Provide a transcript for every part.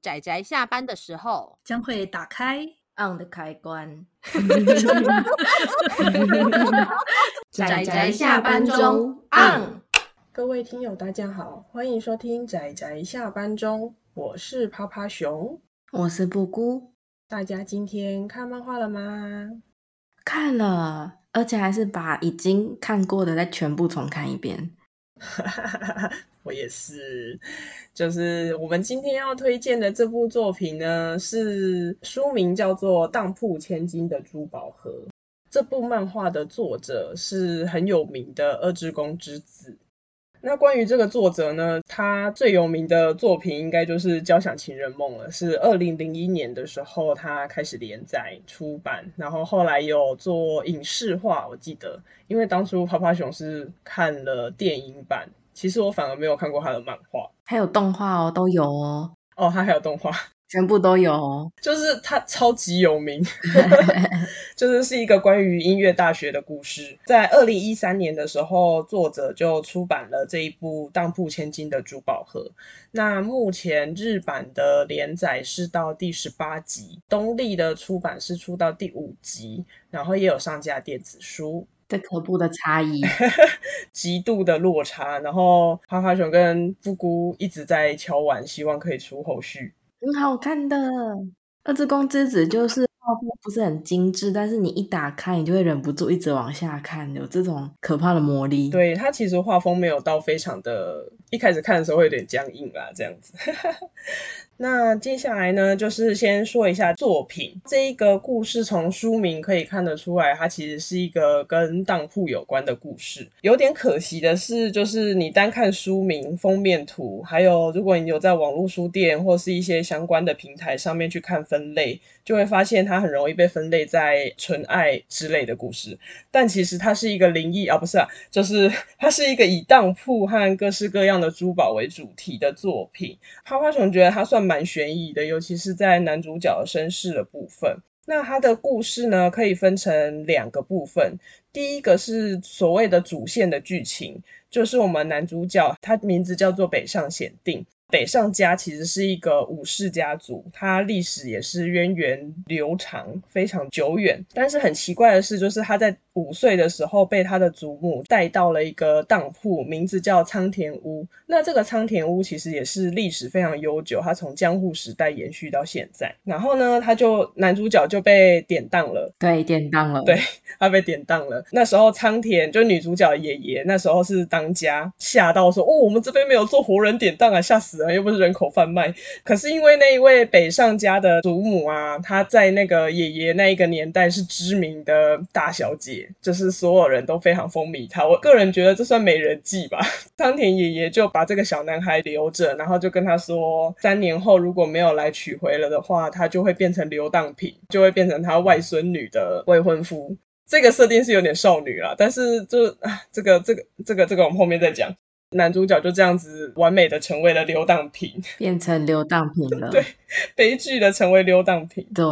宅宅下班的时候将会打开 on 的开关。仔仔下班中 on。各位听友，大家好，欢迎收听仔仔下班中，我是趴趴熊，我是布姑。大家今天看漫画了吗？看了，而且还是把已经看过的再全部重看一遍。我也是，就是我们今天要推荐的这部作品呢，是书名叫做《当铺千金的珠宝盒》。这部漫画的作者是很有名的二之宫之子。那关于这个作者呢，他最有名的作品应该就是《交响情人梦》了，是二零零一年的时候他开始连载出版，然后后来有做影视化。我记得，因为当初趴趴熊是看了电影版。其实我反而没有看过他的漫画，还有动画哦，都有哦。哦，他还有动画，全部都有哦。就是他超级有名，就是是一个关于音乐大学的故事。在二零一三年的时候，作者就出版了这一部《当铺千金的珠宝盒》。那目前日版的连载是到第十八集，东立的出版是出到第五集，然后也有上架电子书。这可怖的差异，极度的落差。然后趴趴熊跟布姑一直在敲碗，希望可以出后续。很好看的《二之宫之子》，就是画风不是很精致，但是你一打开，你就会忍不住一直往下看，有这种可怕的魔力。对，它其实画风没有到非常的，一开始看的时候会有点僵硬啦，这样子。那接下来呢，就是先说一下作品。这一个故事从书名可以看得出来，它其实是一个跟当铺有关的故事。有点可惜的是，就是你单看书名、封面图，还有如果你有在网络书店或是一些相关的平台上面去看分类，就会发现它很容易被分类在纯爱之类的故事。但其实它是一个灵异啊，不是啊，就是 它是一个以当铺和各式各样的珠宝为主题的作品。花花熊觉得它算蛮蛮悬疑的，尤其是在男主角身世的部分。那他的故事呢，可以分成两个部分。第一个是所谓的主线的剧情，就是我们男主角他名字叫做北上显定。北上家其实是一个武士家族，它历史也是源远流长，非常久远。但是很奇怪的是，就是他在五岁的时候被他的祖母带到了一个当铺，名字叫仓田屋。那这个仓田屋其实也是历史非常悠久，它从江户时代延续到现在。然后呢，他就男主角就被典当了，对，典当了，对，他被典当了。那时候仓田就女主角的爷爷，那时候是当家，吓到说：“哦，我们这边没有做活人典当啊，吓死”又不是人口贩卖，可是因为那一位北上家的祖母啊，她在那个爷爷那一个年代是知名的大小姐，就是所有人都非常风靡她。我个人觉得这算美人计吧。仓田爷爷就把这个小男孩留着，然后就跟他说，三年后如果没有来取回了的话，他就会变成流荡品，就会变成他外孙女的未婚夫。这个设定是有点少女了，但是就啊，这个这个这个这个我们后面再讲。男主角就这样子完美的成为了流当品，变成流当品了。对，悲剧的成为流当品。对，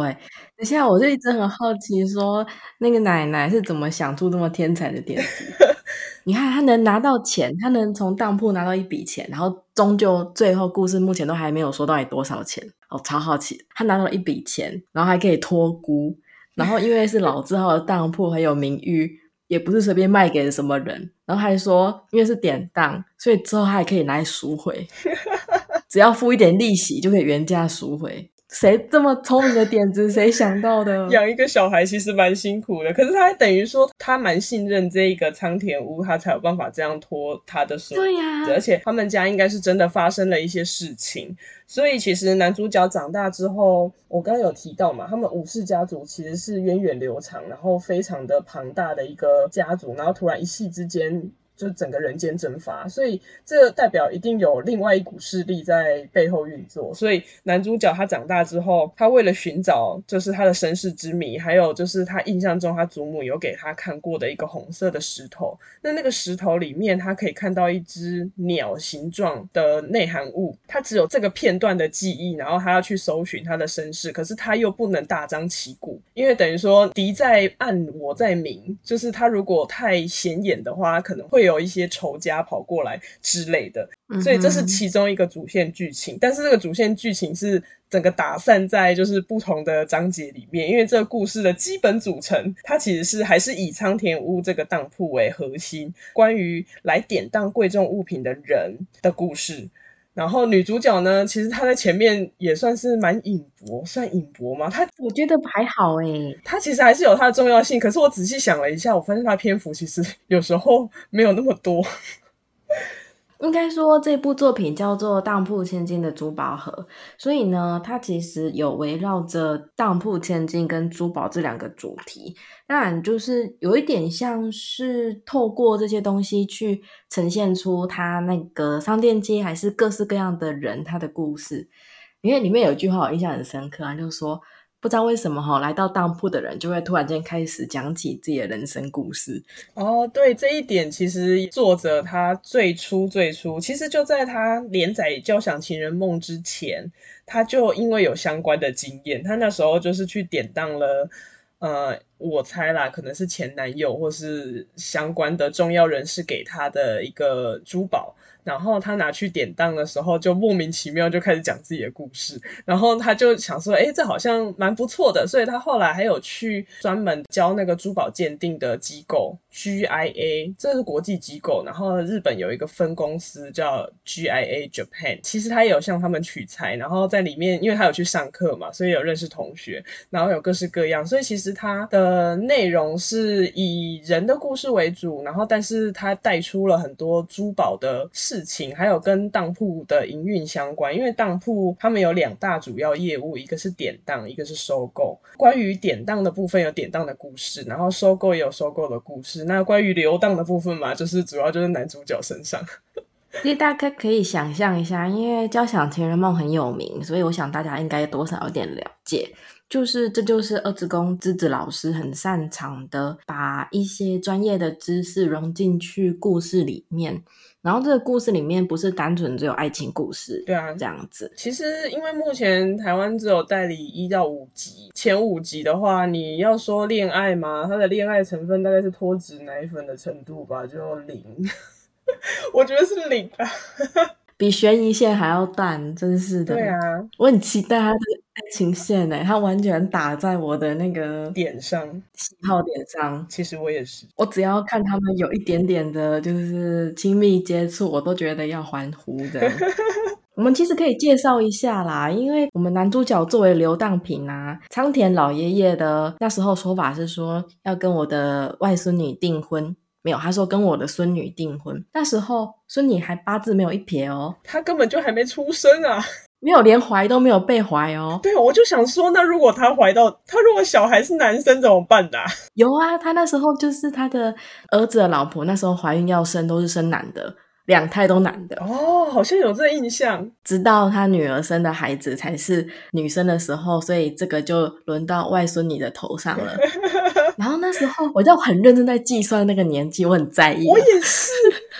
现在我就一直很好奇说，说那个奶奶是怎么想出这么天才的点子？你看，她能拿到钱，她能从当铺拿到一笔钱，然后终究最后故事目前都还没有说到底多少钱。哦超好奇，她拿到了一笔钱，然后还可以托孤，然后因为是老字号的当铺，很有名誉。也不是随便卖给什么人，然后还说，因为是典当，所以之后还可以拿来赎回，只要付一点利息就可以原价赎回。谁这么聪明的点子，谁想到的？养一个小孩其实蛮辛苦的，可是他还等于说他蛮信任这一个仓田屋，他才有办法这样拖他的手。对呀、啊，而且他们家应该是真的发生了一些事情。所以其实男主角长大之后，我刚刚有提到嘛，他们武士家族其实是源远流长，然后非常的庞大的一个家族，然后突然一夕之间。就整个人间蒸发，所以这代表一定有另外一股势力在背后运作。所以男主角他长大之后，他为了寻找就是他的身世之谜，还有就是他印象中他祖母有给他看过的一个红色的石头。那那个石头里面，他可以看到一只鸟形状的内含物。他只有这个片段的记忆，然后他要去搜寻他的身世，可是他又不能大张旗鼓，因为等于说敌在暗，我在明。就是他如果太显眼的话，可能会有。有一些仇家跑过来之类的，所以这是其中一个主线剧情。但是这个主线剧情是整个打散在就是不同的章节里面，因为这个故事的基本组成，它其实是还是以仓田屋这个当铺为核心，关于来典当贵重物品的人的故事。然后女主角呢，其实她在前面也算是蛮隐薄，算隐薄吗？她我觉得还好诶，她其实还是有她的重要性。可是我仔细想了一下，我发现她篇幅其实 有时候没有那么多。应该说，这部作品叫做《当铺千金的珠宝盒》，所以呢，它其实有围绕着当铺千金跟珠宝这两个主题。当然，就是有一点像是透过这些东西去呈现出他那个商店街还是各式各样的人他的故事。因为里面有一句话我印象很深刻啊，就是说。不知道为什么哈，来到当铺的人就会突然间开始讲起自己的人生故事。哦，对，这一点其实作者他最初最初，其实就在他连载《交响情人梦》之前，他就因为有相关的经验，他那时候就是去典当了，呃，我猜啦，可能是前男友或是相关的重要人士给他的一个珠宝。然后他拿去典当的时候，就莫名其妙就开始讲自己的故事。然后他就想说，哎，这好像蛮不错的。所以他后来还有去专门教那个珠宝鉴定的机构 GIA，这是国际机构。然后日本有一个分公司叫 GIA Japan，其实他也有向他们取材。然后在里面，因为他有去上课嘛，所以有认识同学，然后有各式各样。所以其实他的内容是以人的故事为主，然后但是他带出了很多珠宝的。事情还有跟当铺的营运相关，因为当铺他们有两大主要业务，一个是典当，一个是收购。关于典当的部分有典当的故事，然后收购也有收购的故事。那关于流当的部分嘛，就是主要就是男主角身上。其实大家可以想象一下，因为《交响情人梦》很有名，所以我想大家应该多少有点了解。就是这就是二之宫之子老师很擅长的，把一些专业的知识融进去故事里面。然后这个故事里面不是单纯只有爱情故事，对啊，这样子。其实因为目前台湾只有代理一到五集，前五集的话，你要说恋爱嘛，它的恋爱成分大概是脱脂奶粉的程度吧，就零，我觉得是零啊，比悬疑线还要淡，真是的。对啊，我很期待他的爱情线呢，他完全打在我的那个点上，喜好点上。其实我也是，我只要看他们有一点点的，就是亲密接触，我都觉得要欢呼的。我们其实可以介绍一下啦，因为我们男主角作为流当品啊，仓田老爷爷的那时候说法是说要跟我的外孙女订婚。没有，他说跟我的孙女订婚，那时候孙女还八字没有一撇哦，她根本就还没出生啊，没有连怀都没有被怀哦。对，我就想说，那如果她怀到，她如果小孩是男生怎么办的啊？有啊，她那时候就是她的儿子的老婆，那时候怀孕要生都是生男的。两胎都男的哦，好像有这个印象。直到他女儿生的孩子才是女生的时候，所以这个就轮到外孙女的头上了。然后那时候我就很认真在计算那个年纪，我很在意。我也是，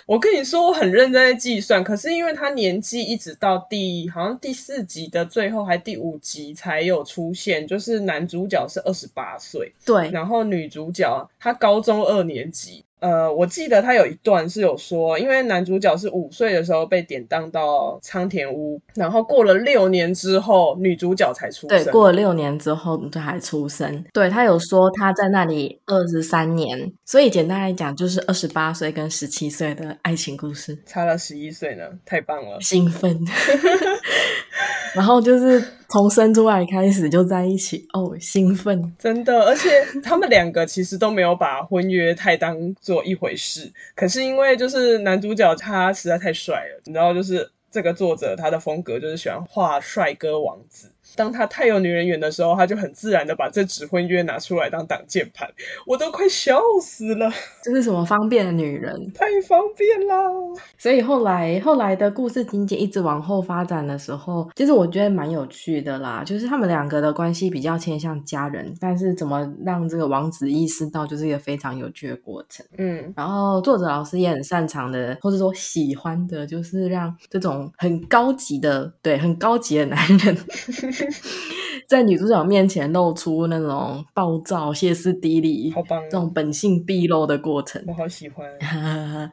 我跟你说我很认真在计算，可是因为他年纪一直到第好像第四集的最后还第五集才有出现，就是男主角是二十八岁，对，然后女主角她高中二年级。呃，我记得他有一段是有说，因为男主角是五岁的时候被典当到仓田屋，然后过了六年之后，女主角才出生。对，过了六年之后，他还出生。对，他有说他在那里二十三年，所以简单来讲就是二十八岁跟十七岁的爱情故事，差了十一岁呢，太棒了，兴奋。然后就是从生出来开始就在一起哦，兴奋，真的，而且他们两个其实都没有把婚约太当做一回事。可是因为就是男主角他实在太帅了，你知道，就是这个作者他的风格就是喜欢画帅哥王子。当他太有女人缘的时候，他就很自然的把这纸婚约拿出来当挡箭牌，我都快笑死了。这是什么方便的女人？太方便啦！所以后来后来的故事情节一直往后发展的时候，其实我觉得蛮有趣的啦。就是他们两个的关系比较偏向家人，但是怎么让这个王子意识到，就是一个非常有趣的过程。嗯，然后作者老师也很擅长的，或者说喜欢的，就是让这种很高级的，对，很高级的男人。在女主角面前露出那种暴躁、歇斯底里，好棒，这种本性毕露的过程，我好喜欢 啊！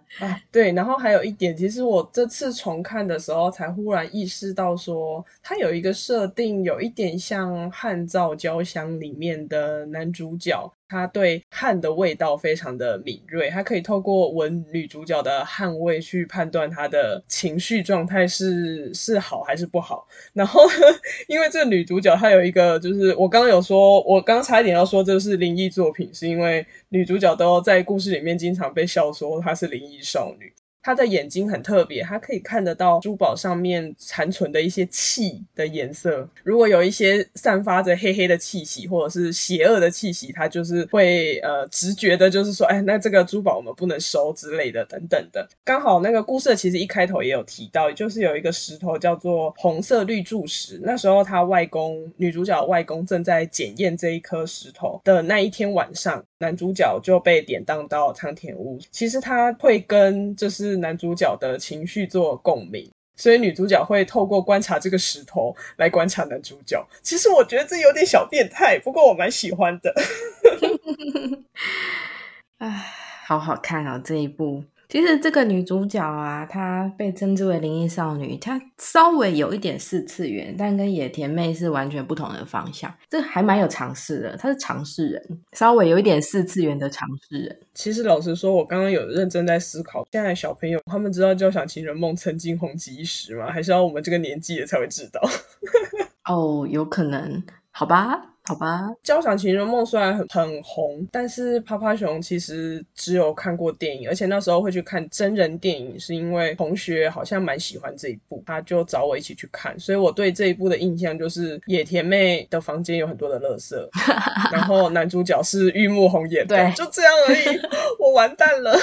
对，然后还有一点，其实我这次重看的时候，才忽然意识到说，它有一个设定，有一点像汉造交香里面的男主角。他对汗的味道非常的敏锐，他可以透过闻女主角的汗味去判断她的情绪状态是是好还是不好。然后，因为这个女主角她有一个，就是我刚刚有说，我刚差一点要说这是灵异作品，是因为女主角都在故事里面经常被笑说她是灵异少女。他的眼睛很特别，他可以看得到珠宝上面残存的一些气的颜色。如果有一些散发着黑黑的气息，或者是邪恶的气息，他就是会呃直觉的，就是说，哎，那这个珠宝我们不能收之类的，等等的。刚好那个故事其实一开头也有提到，就是有一个石头叫做红色绿柱石。那时候他外公，女主角外公正在检验这一颗石头的那一天晚上，男主角就被典当到仓田屋。其实他会跟就是。男主角的情绪做共鸣，所以女主角会透过观察这个石头来观察男主角。其实我觉得这有点小变态，不过我蛮喜欢的。哎，好好看哦，这一部。其实这个女主角啊，她被称之为灵异少女，她稍微有一点四次元，但跟野田妹是完全不同的方向。这还蛮有尝试的，她是尝试人，稍微有一点四次元的尝试人。其实老实说，我刚刚有认真在思考，现在小朋友他们知道《交响情人梦》曾经红极一时吗？还是要我们这个年纪的才会知道？哦，有可能，好吧。好吧，《交响情人梦》虽然很很红，但是趴趴熊其实只有看过电影，而且那时候会去看真人电影，是因为同学好像蛮喜欢这一部，他就找我一起去看，所以我对这一部的印象就是野田妹的房间有很多的垃圾，然后男主角是玉木宏演的，对，就这样而已，我完蛋了，我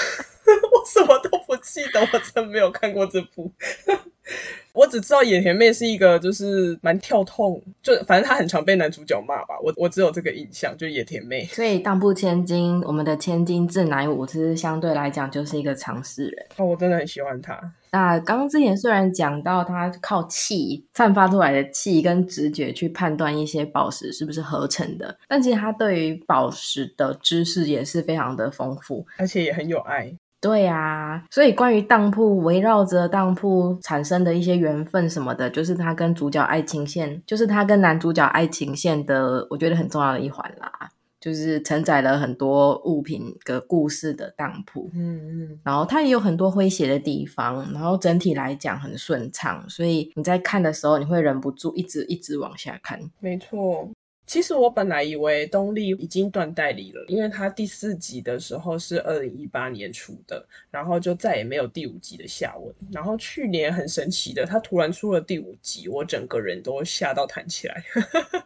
什么都不记得，我真没有看过这部。我只知道野田妹是一个就是蛮跳痛，就反正她很常被男主角骂吧。我我只有这个印象，就野田妹。所以当部千金，我们的千金志乃武其实相对来讲就是一个尝试人。哦，我真的很喜欢他。那刚刚之前虽然讲到他靠气散发出来的气跟直觉去判断一些宝石是不是合成的，但其实他对于宝石的知识也是非常的丰富，而且也很有爱。对啊，所以关于当铺围绕着当铺产生的一些缘分什么的，就是他跟主角爱情线，就是他跟男主角爱情线的，我觉得很重要的一环啦。就是承载了很多物品的故事的当铺，嗯嗯，然后它也有很多诙谐的地方，然后整体来讲很顺畅，所以你在看的时候，你会忍不住一直一直往下看。没错。其实我本来以为东立已经断代理了，因为他第四集的时候是二零一八年出的，然后就再也没有第五集的下文。然后去年很神奇的，他突然出了第五集，我整个人都吓到弹起来，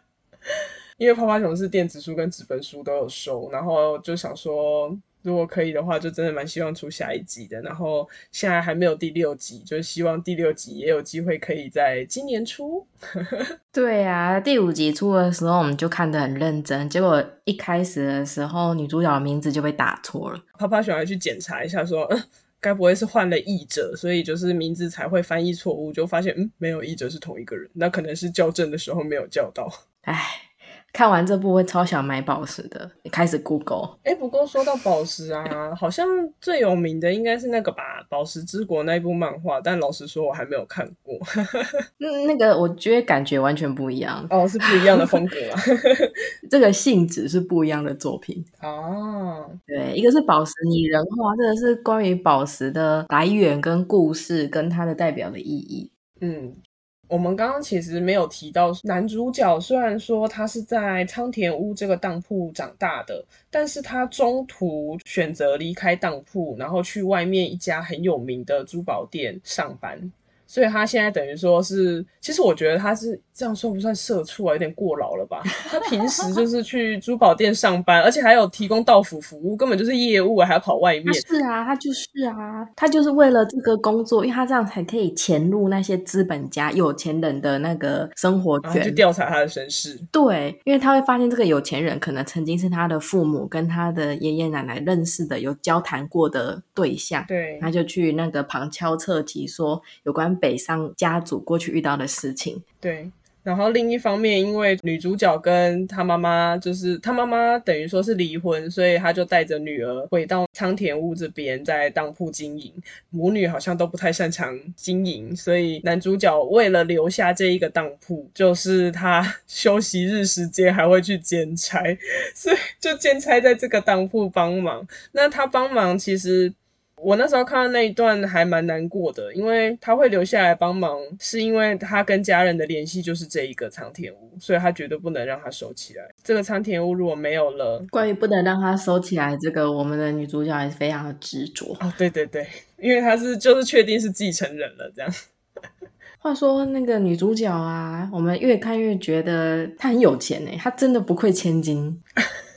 因为泡泡熊是电子书跟纸本书都有收，然后就想说。如果可以的话，就真的蛮希望出下一集的。然后现在还没有第六集，就是希望第六集也有机会可以在今年出。对啊，第五集出的时候我们就看得很认真，结果一开始的时候女主角的名字就被打错了。趴趴熊还去检查一下说，说、嗯、该不会是换了译者，所以就是名字才会翻译错误，就发现嗯，没有译者是同一个人，那可能是校正的时候没有校到。唉。看完这部会超想买宝石的，你开始 Google。哎，不过说到宝石啊，好像最有名的应该是那个吧，《宝石之国》那一部漫画，但老实说我还没有看过。那那个我觉得感觉完全不一样哦，是不一样的风格啊。这个性质是不一样的作品哦。对，一个是宝石拟人化，这个是关于宝石的来源跟故事跟它的代表的意义。嗯。我们刚刚其实没有提到，男主角虽然说他是在仓田屋这个当铺长大的，但是他中途选择离开当铺，然后去外面一家很有名的珠宝店上班。所以他现在等于说是，其实我觉得他是这样说不算社畜啊，有点过劳了吧？他平时就是去珠宝店上班，而且还有提供到府服务，根本就是业务，还要跑外面。是啊，他就是啊，他就是为了这个工作，因为他这样才可以潜入那些资本家、有钱人的那个生活圈，去调查他的身世。对，因为他会发现这个有钱人可能曾经是他的父母跟他的爷爷奶奶认识的、有交谈过的对象。对，他就去那个旁敲侧击说有关。北上家族过去遇到的事情，对，然后另一方面，因为女主角跟她妈妈就是她妈妈等于说是离婚，所以她就带着女儿回到仓田屋这边，在当铺经营。母女好像都不太擅长经营，所以男主角为了留下这一个当铺，就是他休息日时间还会去兼差，所以就兼差在这个当铺帮忙。那他帮忙其实。我那时候看到那一段还蛮难过的，因为他会留下来帮忙，是因为他跟家人的联系就是这一个仓田屋，所以他绝对不能让他收起来。这个仓田屋如果没有了，关于不能让他收起来，这个我们的女主角也是非常的执着。哦，对对对，因为他是就是确定是继承人了这样。话说那个女主角啊，我们越看越觉得她很有钱诶，她真的不愧千金。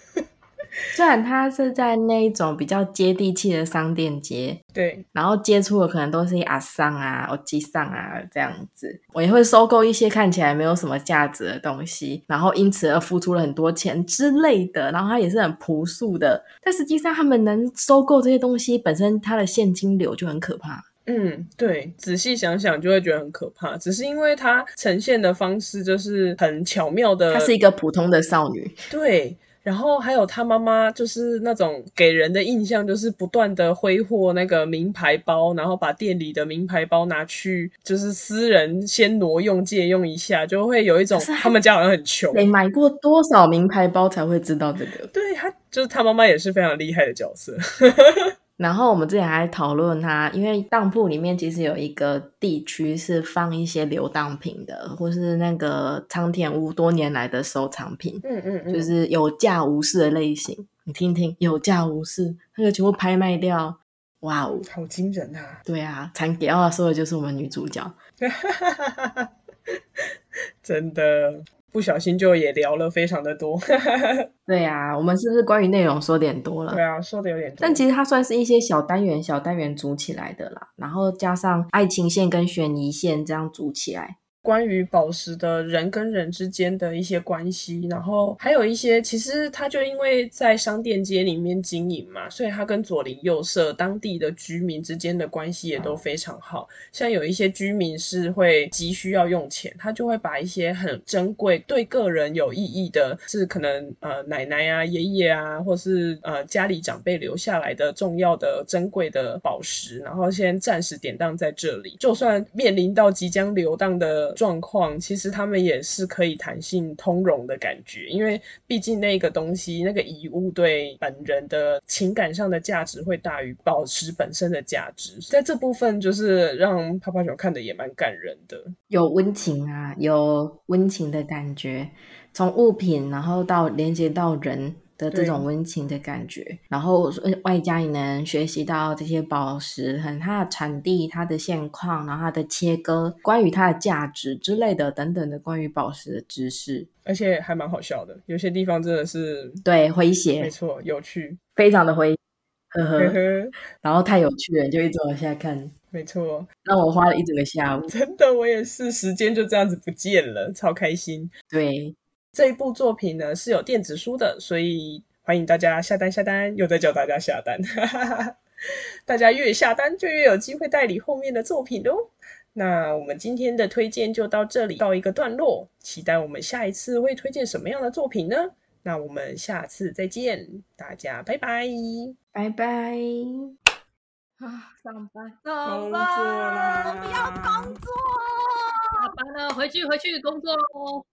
虽然他是在那一种比较接地气的商店街，对，然后接触的可能都是阿桑啊、欧吉桑啊这样子，我也会收购一些看起来没有什么价值的东西，然后因此而付出了很多钱之类的。然后他也是很朴素的，但实际上他们能收购这些东西，本身它的现金流就很可怕。嗯，对，仔细想想就会觉得很可怕，只是因为它呈现的方式就是很巧妙的，她是一个普通的少女，对。然后还有他妈妈，就是那种给人的印象，就是不断的挥霍那个名牌包，然后把店里的名牌包拿去，就是私人先挪用借用一下，就会有一种他们家好像很穷。得买过多少名牌包才会知道这个？对，他就是他妈妈也是非常厉害的角色。然后我们之前还讨论它，因为当铺里面其实有一个地区是放一些流当品的，或是那个仓田屋多年来的收藏品，嗯嗯嗯，就是有价无市的类型。你听听，有价无市，那个全部拍卖掉，哇哦，好惊人啊！对啊，残给奥说的就是我们女主角，真的。不小心就也聊了非常的多，对呀、啊，我们是不是关于内容说点多了？对啊，说的有点多。但其实它算是一些小单元、小单元组起来的啦，然后加上爱情线跟悬疑线这样组起来。关于宝石的人跟人之间的一些关系，然后还有一些，其实他就因为在商店街里面经营嘛，所以他跟左邻右舍当地的居民之间的关系也都非常好。像有一些居民是会急需要用钱，他就会把一些很珍贵、对个人有意义的，是可能呃奶奶啊、爷爷啊，或是呃家里长辈留下来的重要的、珍贵的宝石，然后先暂时典当在这里，就算面临到即将流荡的。状况其实他们也是可以弹性通融的感觉，因为毕竟那个东西、那个遗物对本人的情感上的价值会大于宝石本身的价值，在这部分就是让泡泡熊看的也蛮感人的，有温情啊，有温情的感觉，从物品然后到连接到人。的这种温情的感觉，然后外加你能学习到这些宝石，很它的产地、它的现况，然后它的切割，关于它的价值之类的等等的关于宝石的知识，而且还蛮好笑的，有些地方真的是对诙谐，没错，有趣，非常的诙，呵呵，呵呵，然后太有趣了，就一直往下看，没错，让我花了一整个下午，真的，我也是，时间就这样子不见了，超开心，对。这一部作品呢是有电子书的，所以欢迎大家下单下单，又在叫大家下单，大家越下单就越有机会代理后面的作品喽。那我们今天的推荐就到这里告一个段落，期待我们下一次会推荐什么样的作品呢？那我们下次再见，大家拜拜，拜拜。啊，上班，上班，工作啦，我们要工作，下班了，回去回去工作喽。